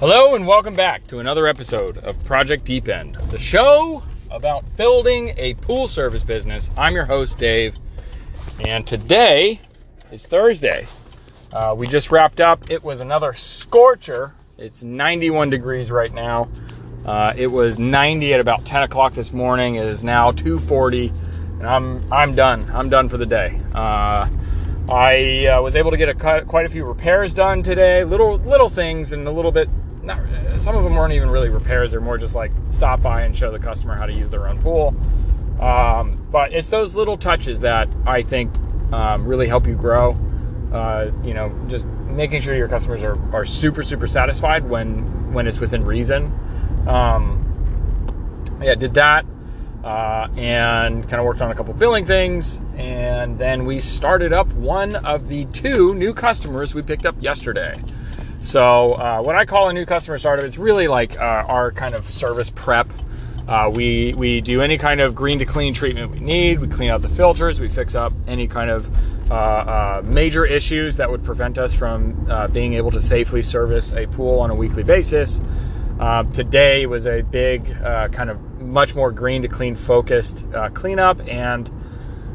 Hello and welcome back to another episode of Project Deep End, the show about building a pool service business. I'm your host, Dave, and today is Thursday. Uh, we just wrapped up. It was another scorcher. It's 91 degrees right now. Uh, it was 90 at about 10 o'clock this morning. It is now 2:40, and I'm I'm done. I'm done for the day. Uh, I uh, was able to get a, quite a few repairs done today. Little little things and a little bit. Not, some of them weren't even really repairs. They're more just like stop by and show the customer how to use their own pool. Um, but it's those little touches that I think um, really help you grow. Uh, you know, just making sure your customers are, are super super satisfied when when it's within reason. Um, yeah, did that uh, and kind of worked on a couple billing things. And then we started up one of the two new customers we picked up yesterday. So, uh, what I call a new customer startup, it's really like uh, our kind of service prep. Uh, we we do any kind of green to clean treatment we need. We clean out the filters. We fix up any kind of uh, uh, major issues that would prevent us from being able to safely service a pool on a weekly basis. Uh, today was a big, uh, kind of much more green to clean focused uh, cleanup, and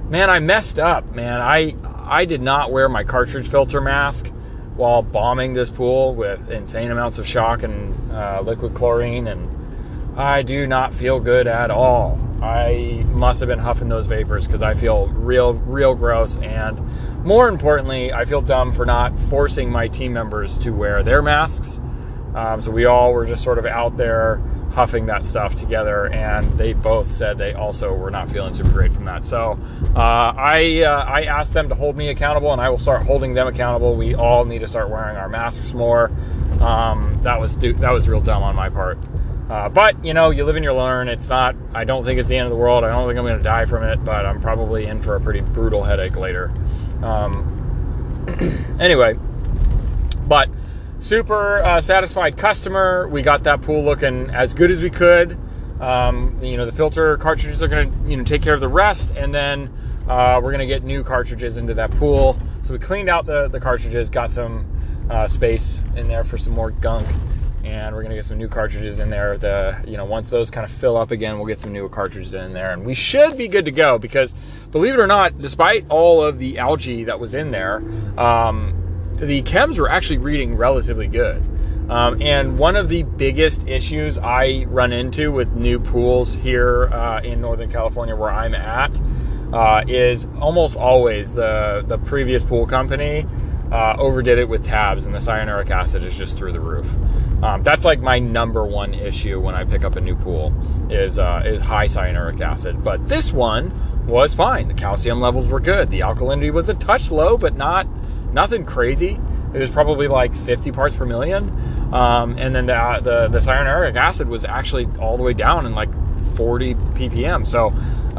man, I messed up. Man, I I did not wear my cartridge filter mask while bombing this pool with insane amounts of shock and uh, liquid chlorine, and I do not feel good at all. I must have been huffing those vapors because I feel real, real gross, and more importantly, I feel dumb for not forcing my team members to wear their masks um, so we all were just sort of out there huffing that stuff together, and they both said they also were not feeling super great from that. So uh, I uh, I asked them to hold me accountable, and I will start holding them accountable. We all need to start wearing our masks more. Um, that was that was real dumb on my part. Uh, but you know, you live and you learn. It's not. I don't think it's the end of the world. I don't think I'm going to die from it, but I'm probably in for a pretty brutal headache later. Um, anyway, super uh, satisfied customer. We got that pool looking as good as we could. Um, you know, the filter cartridges are going to you know take care of the rest, and then uh, we're going to get new cartridges into that pool. So we cleaned out the the cartridges, got some uh, space in there for some more gunk, and we're going to get some new cartridges in there. The you know once those kind of fill up again, we'll get some new cartridges in there, and we should be good to go. Because believe it or not, despite all of the algae that was in there. Um, the chems were actually reading relatively good. Um, and one of the biggest issues I run into with new pools here uh, in Northern California, where I'm at, uh, is almost always the the previous pool company uh, overdid it with tabs, and the cyanuric acid is just through the roof. Um, that's like my number one issue when I pick up a new pool is uh, is high cyanuric acid. But this one was fine. The calcium levels were good. The alkalinity was a touch low, but not nothing crazy. It was probably like 50 parts per million. Um, and then the, the, the cyanuric acid was actually all the way down in like 40 ppm. So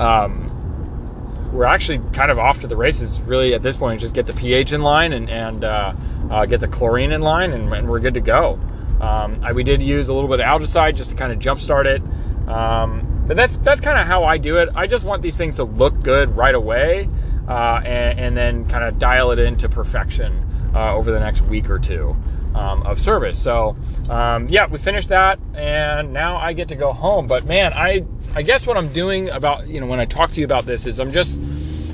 um, we're actually kind of off to the races. Really, at this point, just get the pH in line and, and uh, uh, get the chlorine in line, and, and we're good to go. Um, I, we did use a little bit of algicide just to kind of jumpstart it. Um, but that's that's kind of how I do it. I just want these things to look good right away uh, and, and, then kind of dial it into perfection uh, over the next week or two um, of service. So, um, yeah, we finished that, and now I get to go home. But man, I I guess what I'm doing about you know when I talk to you about this is I'm just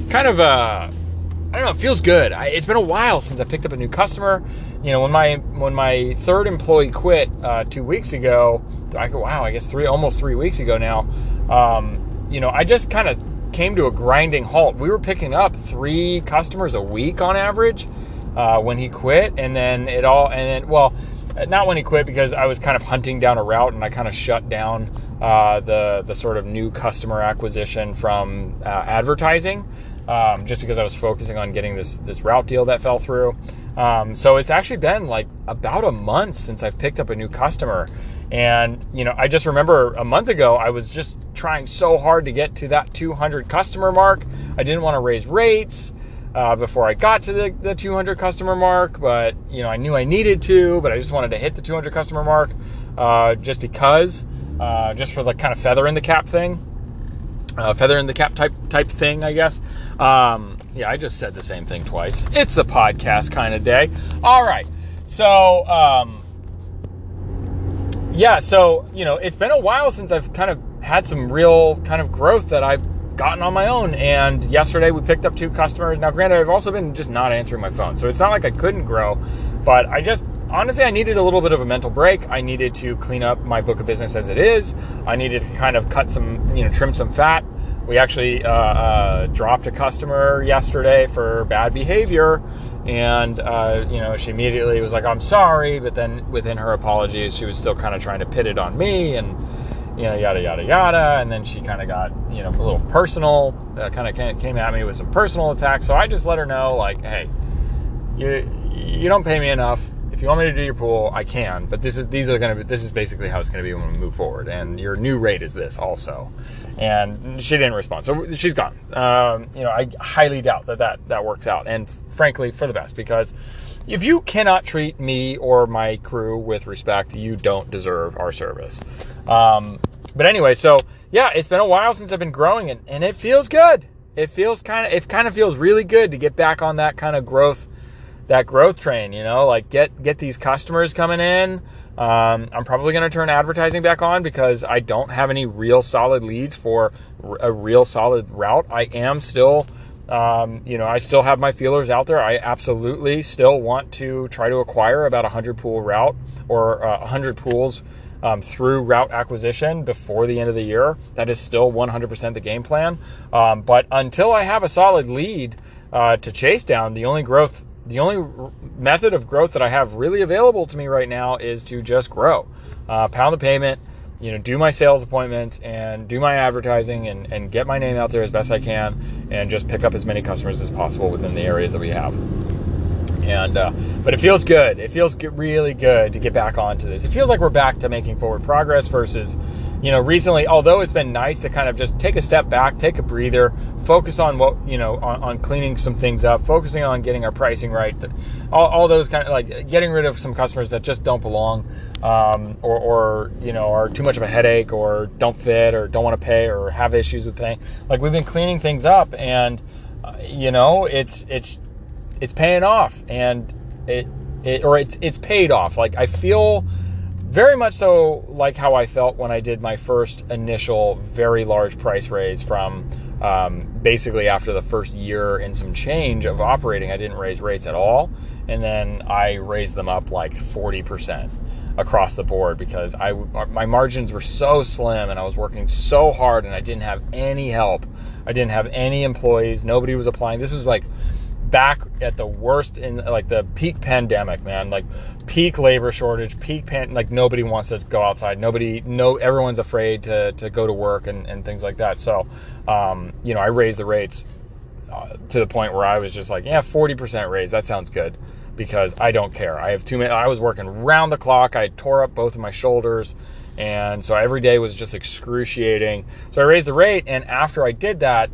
kind of uh, I don't know. It feels good. I, it's been a while since I picked up a new customer. You know, when my when my third employee quit uh, two weeks ago, I go, wow, I guess three almost three weeks ago now. Um, you know, I just kind of came to a grinding halt. We were picking up three customers a week on average uh, when he quit, and then it all, and then well, not when he quit because I was kind of hunting down a route and I kind of shut down uh, the the sort of new customer acquisition from uh, advertising. Um, just because I was focusing on getting this this route deal that fell through. Um, so it's actually been like about a month since I've picked up a new customer, and, you know, I just remember a month ago, I was just trying so hard to get to that 200 customer mark. I didn't want to raise rates uh, before I got to the, the 200 customer mark, but, you know, I knew I needed to, but I just wanted to hit the 200 customer mark uh, just because, uh, just for the kind of feather in the cap thing. Uh, feather in the cap type type thing, I guess. Um, yeah, I just said the same thing twice. It's the podcast kind of day. All right. So, um, yeah, so you know, it's been a while since I've kind of had some real kind of growth that I've gotten on my own. And yesterday we picked up two customers. Now, granted, I've also been just not answering my phone, so it's not like I couldn't grow, but I just honestly I needed a little bit of a mental break. I needed to clean up my book of business as it is. I needed to kind of cut some, you know, trim some fat. We actually uh, uh, dropped a customer yesterday for bad behavior and uh, you know she immediately was like i'm sorry but then within her apologies she was still kind of trying to pit it on me and you know yada yada yada. And then she kind of got you know a little personal uh, kind of came at me with some personal attacks. So i just let her know like hey you you don't pay me enough you want me to do your pool, I can, but this is these are going to be this is basically how it's going to be when we move forward. And your new rate is this also. And she didn't respond, so she's gone. Um, you know, I highly doubt that that that works out, and frankly, for the best because if you cannot treat me or my crew with respect, you don't deserve our service. Um, but anyway, so yeah, it's been a while since I've been growing, and, and it feels good. It feels kind of it kind of feels really good to get back on that kind of growth that growth train, you know, like get get these customers coming in. Um, I'm probably going to turn advertising back on because I don't have any real solid leads for a real solid route. I am still, um, you know, I still have my feelers out there. I absolutely still want to try to acquire about a 100 pool route or uh, 100 pools um, through route acquisition before the end of the year. That is still 100% the game plan. Um, but until I have a solid lead uh, to chase down, the only growth the only method of growth that I have really available to me right now is to just grow, uh, pound the payment, you know, do my sales appointments and do my advertising and, and get my name out there as best I can and just pick up as many customers as possible within the areas that we have. And uh, but it feels good. It feels really good to get back onto this. It feels like we're back to making forward progress versus you know, recently, although it's been nice to kind of just take a step back, take a breather, focus on what, you know, on, on cleaning some things up, focusing on getting our pricing right, all, all, those kind of like getting rid of some customers that just don't belong um, or, or, you know, are too much of a headache or don't fit or don't want to pay or have issues with paying. Like we've been cleaning things up and, uh, you know, it's, it's, it's paying off and it, it, or it's, it's paid off. Like I feel, very much so like how I felt when I did my first initial very large price raise from um, basically after the first year and some change of operating. I didn't raise rates at all. And then I raised them up like 40% across the board because I my margins were so slim and I was working so hard and I didn't have any help. I didn't have any employees. Nobody was applying. This was like back at the worst in like the peak pandemic, man. Like peak labor shortage, peak pan like nobody wants to go outside. Nobody no everyone's afraid to to go to work and, and things like that. So um, you know, I raised the rates uh, to the point where I was just like, yeah, 40% raise. That sounds good because I don't care. I have too many I was working round the clock. I tore up both of my shoulders. And so every day was just excruciating. So I raised the rate, and after I did that,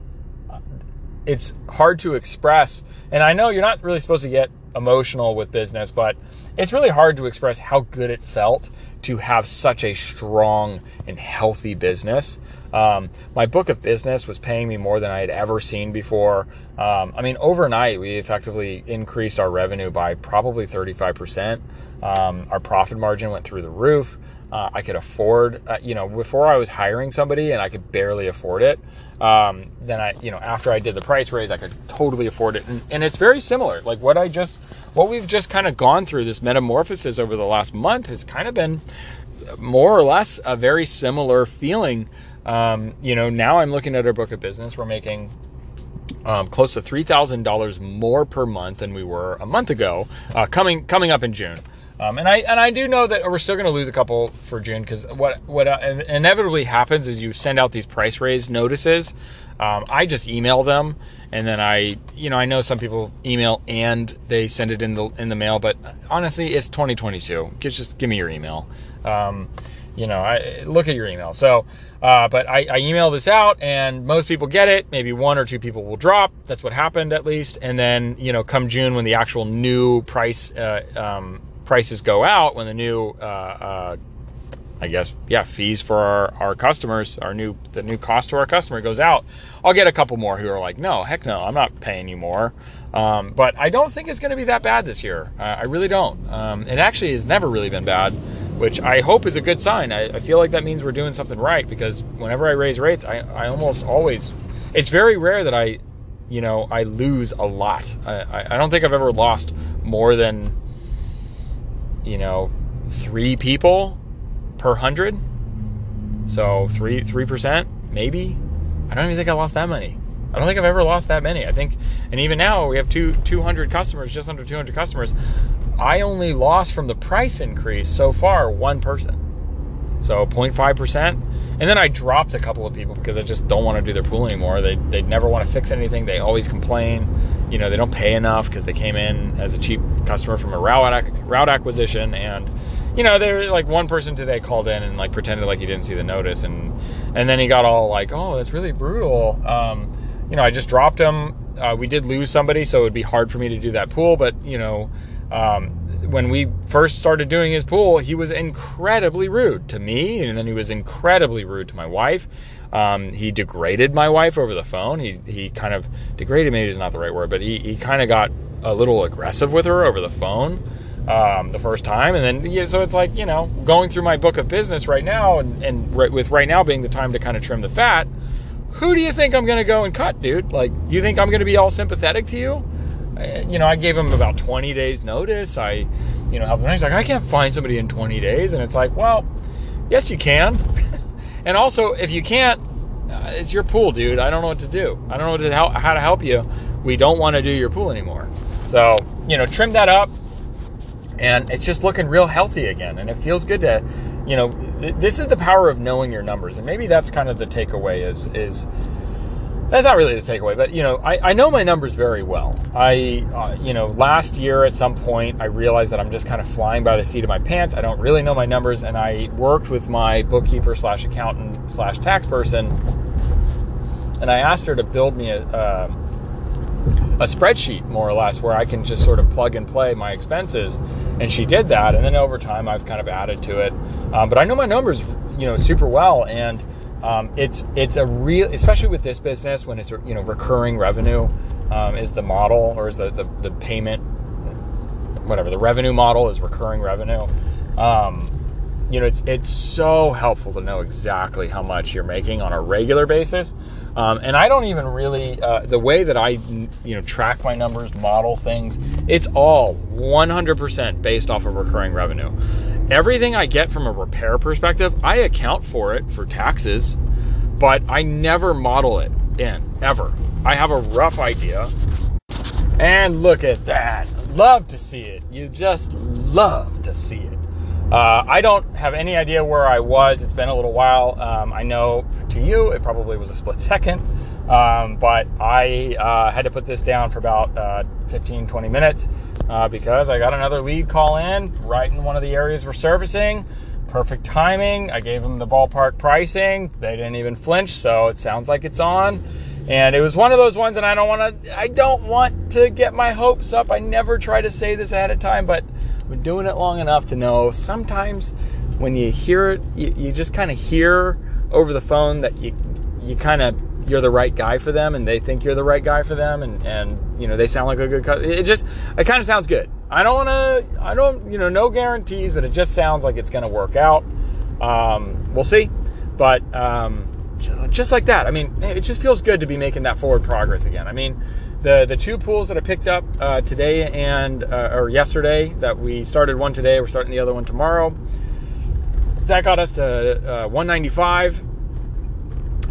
it's hard to express. And I know you're not really supposed to get emotional with business, but it's really hard to express how good it felt to have such a strong and healthy business. Um, my book of business was paying me more than I had ever seen before. Um, I mean, overnight, we effectively increased our revenue by probably 35%. Um, our profit margin went through the roof. Uh, I could afford, uh, you know, before I was hiring somebody and I could barely afford it. Um, then I, you know, after I did the price raise, I could totally afford it. And, and it's very similar. Like what I just, what we've just kind of gone through this metamorphosis over the last month has kind of been more or less a very similar feeling. Um, you know, now I'm looking at our book of business. We're making um, close to three thousand dollars more per month than we were a month ago, uh, coming coming up in June. Um, and I and I do know that we're still going to lose a couple for June because what what uh, inevitably happens is you send out these price raise notices. Um, I just email them, and then I you know I know some people email and they send it in the in the mail, but honestly, it's 2022. Just just give me your email. Um, you know, I look at your email. So, uh, but I, I, email this out, and most people get it. Maybe one or two people will drop. That's what happened at least. And then you know, come June when the actual new price uh, um, prices go out, when the new, uh, uh, I guess, yeah, fees for our, our customers, our new, the new cost to our customer goes out, I'll get a couple more who are like, no, heck no, I'm not paying you more. Um, but I don't think it's going to be that bad this year. Uh, I really don't. Um, it actually has never really been bad which I hope is a good sign. I, I, feel like that means we're doing something right because whenever I raise rates, I, I almost always, it's very rare that I, you know, I lose a lot. I, I don't think I've ever lost more than, you know, three people per hundred. So three three percent maybe. I don't even think I lost that many. I don't think I've ever lost that many. I think, and even now we have two 200 customers, just under 200 customers. I only lost from the price increase so far one person. So 0.5%. And then I dropped a couple of people because I just don't want to do their pool anymore. They, they never want to fix anything. They always complain. You know, they don't pay enough because they came in as a cheap customer from a route, route acquisition. And, you know, they're like one person today called in and like pretended like he didn't see the notice. And, and then he got all like, oh, that's really brutal. Um, you know, I just dropped him. Uh, we did lose somebody, so it would be hard for me to do that pool. But you know, um, when we first started doing his pool, he was incredibly rude to me, and then he was incredibly rude to my wife. Um, he degraded my wife over the phone. He he kind of degraded maybe is not the right word, but he he kind of got a little aggressive with her over the phone. Um, the first time, and then yeah, so it's like you know going through my book of business right now, and and right, with right now being the time to kind of trim the fat who do you think I'm going to go and cut, dude? Like, do you think I'm going to be all sympathetic to you? you know, I gave him about 20 days notice. I, you know, helped him. He's like, I can't find somebody in 20 days. And it's like, well, yes, you can. and also, if you can't, uh, it's your pool, dude. I don't know what to do. I don't know to help, how to help you. We don't want to do your pool anymore. So, you know, trim that up. And it's just looking real healthy again. And it feels good to, you know, this is the power of knowing your numbers, and maybe that's kind of the takeaway. Is is that's not really the takeaway, but you know, I, I know my numbers very well. I, uh, you know, last year at some point, I realized that I'm just kind of flying by the seat of my pants. I don't really know my numbers, and I worked with my bookkeeper slash accountant slash tax person, and I asked her to build me a. Um, a spreadsheet more or less where I can just sort of plug and play my expenses. And she did that. And then over time, I've kind of added to it. Um, but I know my numbers, you know, super well. And um, it's it's a real, especially with this business when it's you know recurring revenue um, is the model or is the, the, the payment, whatever the revenue model is recurring revenue. Um, you know, it's it's so helpful to know exactly how much you're making on a regular basis um, and I don't even really uh, the way that I you know track my numbers, model things. It's all 100% based off of recurring revenue. Everything I get from a repair perspective, I account for it for taxes, but I never model it in ever. I have a rough idea. And look at that. Love to see it. You just love to see it. Uh, I don't have any idea where I was. It's been a little while. Um, I know to you it probably was a split second, um, but I uh, had to put this down for about uh, 15, 20 minutes uh, because I got another lead call in right in one of the areas we're servicing. Perfect timing. I gave them the ballpark pricing. They didn't even flinch, so it sounds like it's on. And it was one of those ones, and I don't want to. I don't want to get my hopes up. I never try to say this ahead of time, but been doing it long enough to know sometimes when you hear it, you, you just kind of hear over the phone that you you kind of you're the right guy for them, and they think you're the right guy for them, and and you know they sound like a good. It just it kind of sounds good. I don't want to. I don't you know no guarantees, but it just sounds like it's going to work out. Um, we'll see, but. Um, just like that. I mean, it just feels good to be making that forward progress again. I mean, the the two pools that I picked up uh, today and uh, or yesterday that we started one today, we're starting the other one tomorrow. That got us to uh, 195,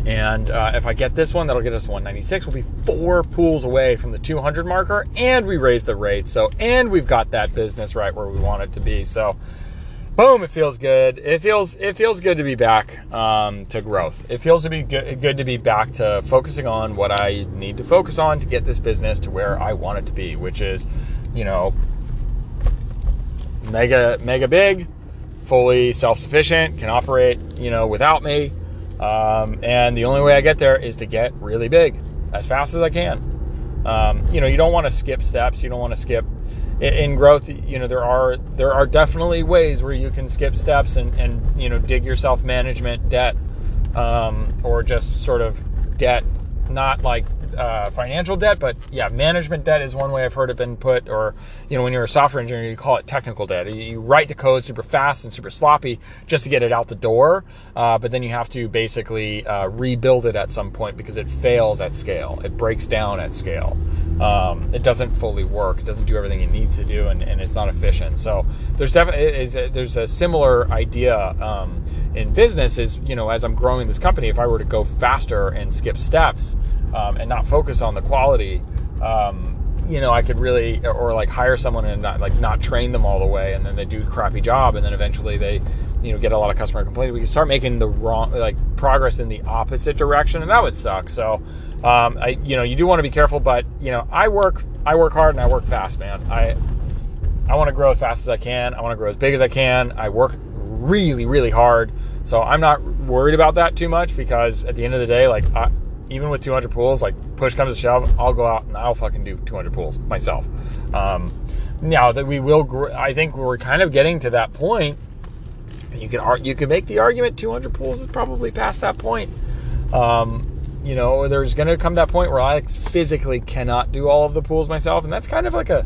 and uh, if I get this one, that'll get us 196. We'll be four pools away from the 200 marker, and we raised the rate. So, and we've got that business right where we want it to be. So boom, it feels good. It feels it feels good to be back um, to growth. It feels to be good, good to be back to focusing on what I need to focus on to get this business to where I want it to be, which is, you know, mega mega big, fully self sufficient, can operate, you know, without me. Um, and the only way I get there is to get really big as fast as I can. Um, you know, you don't want to skip steps. You don't want to skip in growth, you know, there are there are definitely ways where you can skip steps and, and you know dig yourself management debt, um, or just sort of debt, not like uh, financial debt, but yeah, management debt is one way I've heard it been put. Or you know, when you're a software engineer, you call it technical debt. You, write the code super fast and super sloppy just to get it out the door, uh, but then you have to basically uh, rebuild it at some point because it fails at scale. It breaks down at scale. Um, it doesn't fully work. It doesn't do everything it needs to do, and, and it's not efficient. So there's definitely there's a similar idea um, in business. Is you know, as I'm growing this company, if I were to go faster and skip steps um, and not focus on the quality, um, you know, I could really, or like hire someone and not like not train them all the way, and then they do a crappy job, and then eventually they, you know, get a lot of customer complaints. We can start making the wrong, like progress in the opposite direction, and that would suck. So, um, I, you know, you do want to be careful, but you know, I work, I work hard and I work fast, man. I, I want to grow as fast as I can. I want to grow as big as I can. I work really, really hard. So I'm not worried about that too much because at the end of the day, like I, even with 200 pools, like push comes to shove, I'll go out and I'll fucking do 200 pools myself. Um, now that we will, gr- I think we're kind of getting to that point. You can you can make the argument 200 pools is probably past that point. Um, you know, there's going to come that point where I physically cannot do all of the pools myself, and that's kind of like a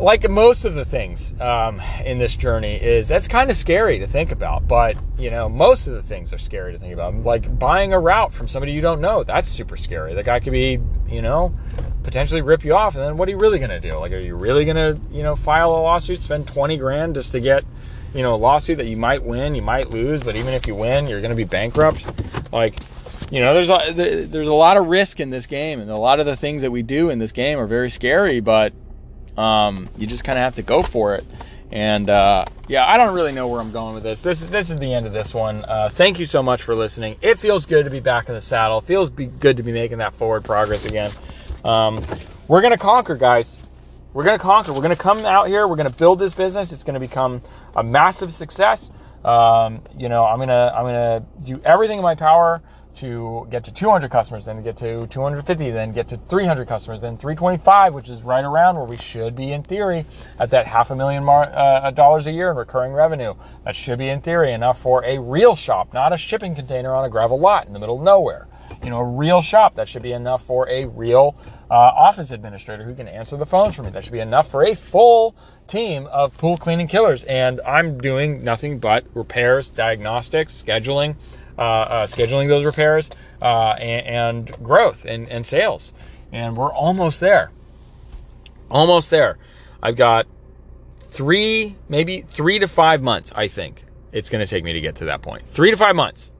like most of the things um, in this journey is that's kind of scary to think about but you know most of the things are scary to think about. Like buying a route from somebody you don't know that's super scary. The guy could be you know potentially rip you off and then what are you really going to do? Like are you really going to you know file a lawsuit spend 20 grand just to get you know a lawsuit that you might win you might lose but even if you win you're going to be bankrupt? Like you know there's a there's a lot of risk in this game and a lot of the things that we do in this game are very scary but um, you just kind of have to go for it. And uh, yeah, I don't really know where I'm going with this. This this is the end of this one. Uh, thank you so much for listening. It feels good to be back in the saddle. It feels be good to be making that forward progress again. Um, we're gonna conquer, guys. We're gonna conquer. We're gonna come out here. We're gonna build this business. It's gonna become a massive success. Um, you know, I'm gonna I'm gonna do everything in my power to get to 200 customers, then get to 250, then get to 300 customers, then 325, which is right around where we should be in theory at that half a million mar- uh, dollars a year in recurring revenue. That should be in theory enough for a real shop, not a shipping container on a gravel lot in the middle of nowhere. You know, a real shop that should be enough for a real uh, office administrator who can answer the phones for me. That should be enough for a full team of pool cleaning killers. And I'm doing nothing but repairs, diagnostics, scheduling, uh, uh, scheduling those repairs uh, and, and, growth and, and sales. And we're almost there. Almost there. I've got three, maybe three to five months, I think it's going to take me to get to that point. Three to five months.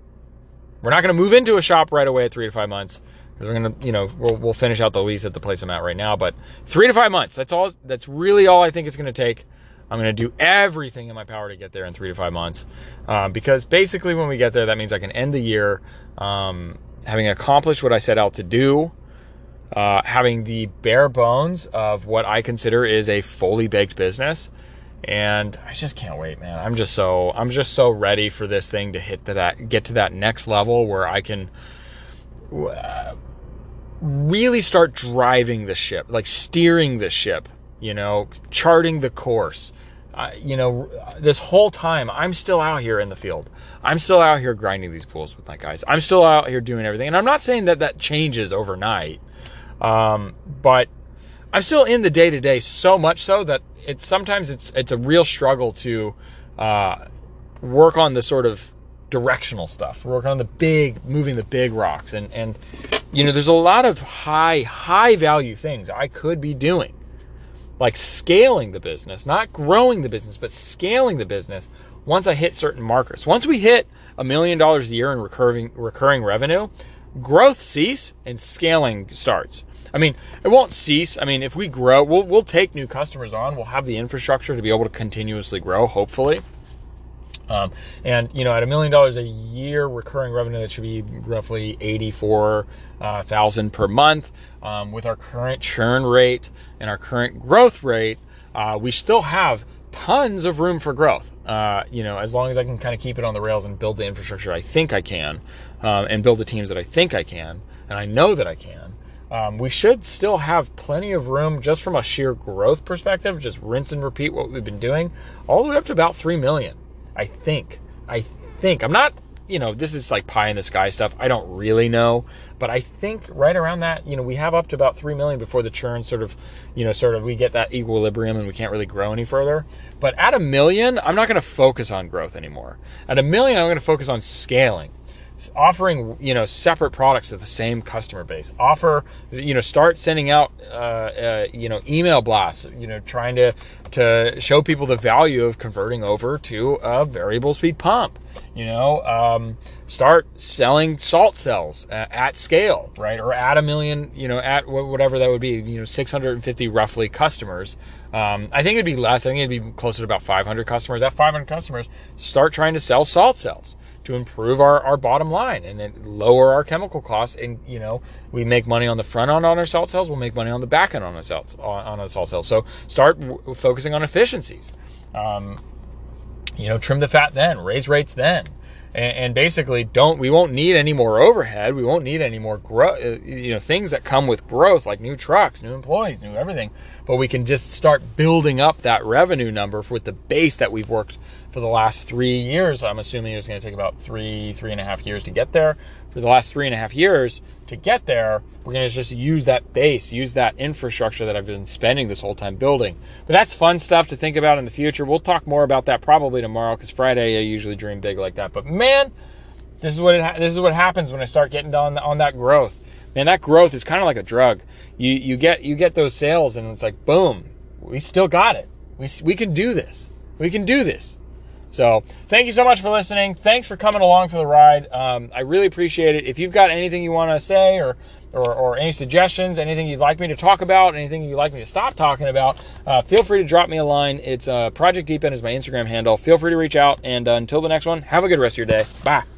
We're not going to move into a shop right away at three to five months because we're going to, you know, we'll, we'll finish out the lease at the place I'm at right now. But three to five months, that's all, that's really all I think it's going to take I'm going to do everything in my power to get there in three to five months. Um, because basically, when we get there, that means I can end the year um, having accomplished what I set out to do, uh, having the bare bones of what I consider is a fully baked business. And I just can't wait, man. I'm just so I'm just so ready for this thing to hit to that get to that next level where I can uh, really start driving the ship, like steering the ship you know, charting the course, you know, this whole time I'm still out here in the field. I'm still out here grinding these pools with my guys. I'm still out here doing everything. And I'm not saying that that changes overnight, um, but I'm still in the day to day so much so that it's sometimes it's it's a real struggle to uh, work on the sort of directional stuff, work on the big, moving the big rocks, and and you know, there's a lot of high high value things I could be doing like scaling the business, not growing the business, but scaling the business once I hit certain markers. Once we hit a million dollars a year in recurring recurring revenue, growth cease and scaling starts. I mean, it won't cease. I mean, if we grow, we'll we'll take new customers on. We'll have the infrastructure to be able to continuously grow, hopefully. Um, and you know, at a million dollars a year recurring revenue, that should be roughly eighty-four uh, per month. Um, with our current churn rate and our current growth rate, uh, we still have tons of room for growth. Uh, you know, as long as I can kind of keep it on the rails and build the infrastructure I think I can, um, and build the teams that I think I can, and I know that I can. Um, we should still have plenty of room just from a sheer growth perspective, just rinse and repeat what we've been doing, all the way up to about 3 million. I think. I think. I'm not you know, this is like pie in the sky stuff. I don't really know, but I think right around that, you know, we have up to about three million before the churn sort of, you know, sort of we get that equilibrium and we can't really grow any further. But at a million, I'm not going to focus on growth anymore. At a million, I'm going to focus on scaling offering you know separate products to the same customer base. Offer you know start sending out uh, uh, you know email blasts you know trying to to show people the value of converting over to a variable speed pump you know? Um, start selling salt cells at, at, scale right? Or at a million you know at whatever that would be you know 650 roughly customers. Um, i think it'd be less i think it'd be closer to about 500 customers. At 500 customers start trying to sell salt cells to improve our, our bottom line and lower our chemical costs. And, you know, we make money on the front end on our salt cells, we'll make money on the back end on our salt, on our salt cells. So start w- focusing on efficiencies. Um, you know, trim the fat then, raise rates then. And, and, basically don't we won't need any more overhead we won't need any more growth uh, you know things that come with growth like new trucks new employees new everything but we can just start building up that revenue number with the base that we've worked for the last three years. I'm assuming it's going to take about three, three and a half years to get there. For the last three and a half years to get there, we're going to just use that base, use that infrastructure that I've been spending this whole time building. But that's fun stuff to think about in the future. We'll talk more about that probably tomorrow because Friday I usually dream big like that. But man, this is what it ha- this is what happens when I start getting on on that growth. Man, that growth is kind of like a drug. You you get you get those sales and it's like boom, we still got it. We we can do this. We can do this. So thank you so much for listening. Thanks for coming along for the ride. Um, I really appreciate it. If you've got anything you want to say or, or, or, any suggestions, anything you'd like me to talk about, anything you'd like me to stop talking about, uh, feel free to drop me a line. It's uh, Project Deep End is my Instagram handle. Feel free to reach out. And uh, until the next one, have a good rest of your day. Bye.